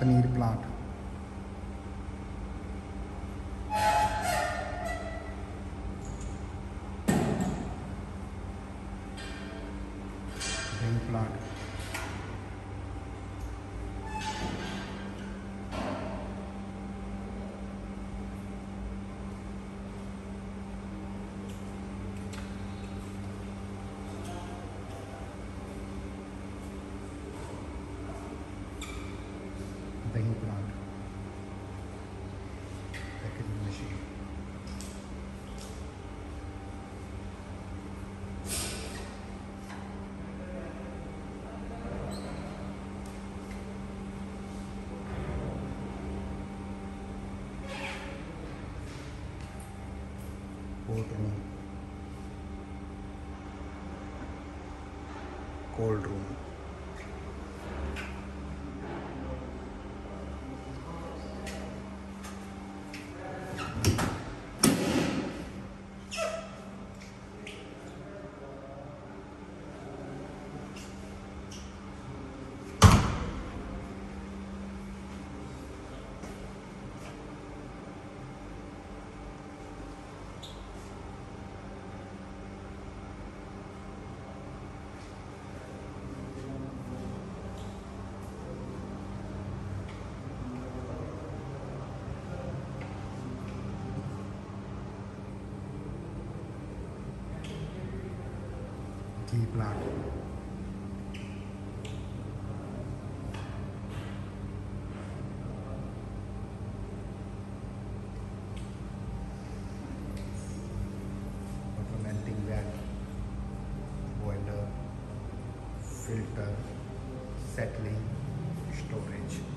Paneer plant. Plant. cold room. Cold room. key plug. Complementing that boiler, filter, settling, storage.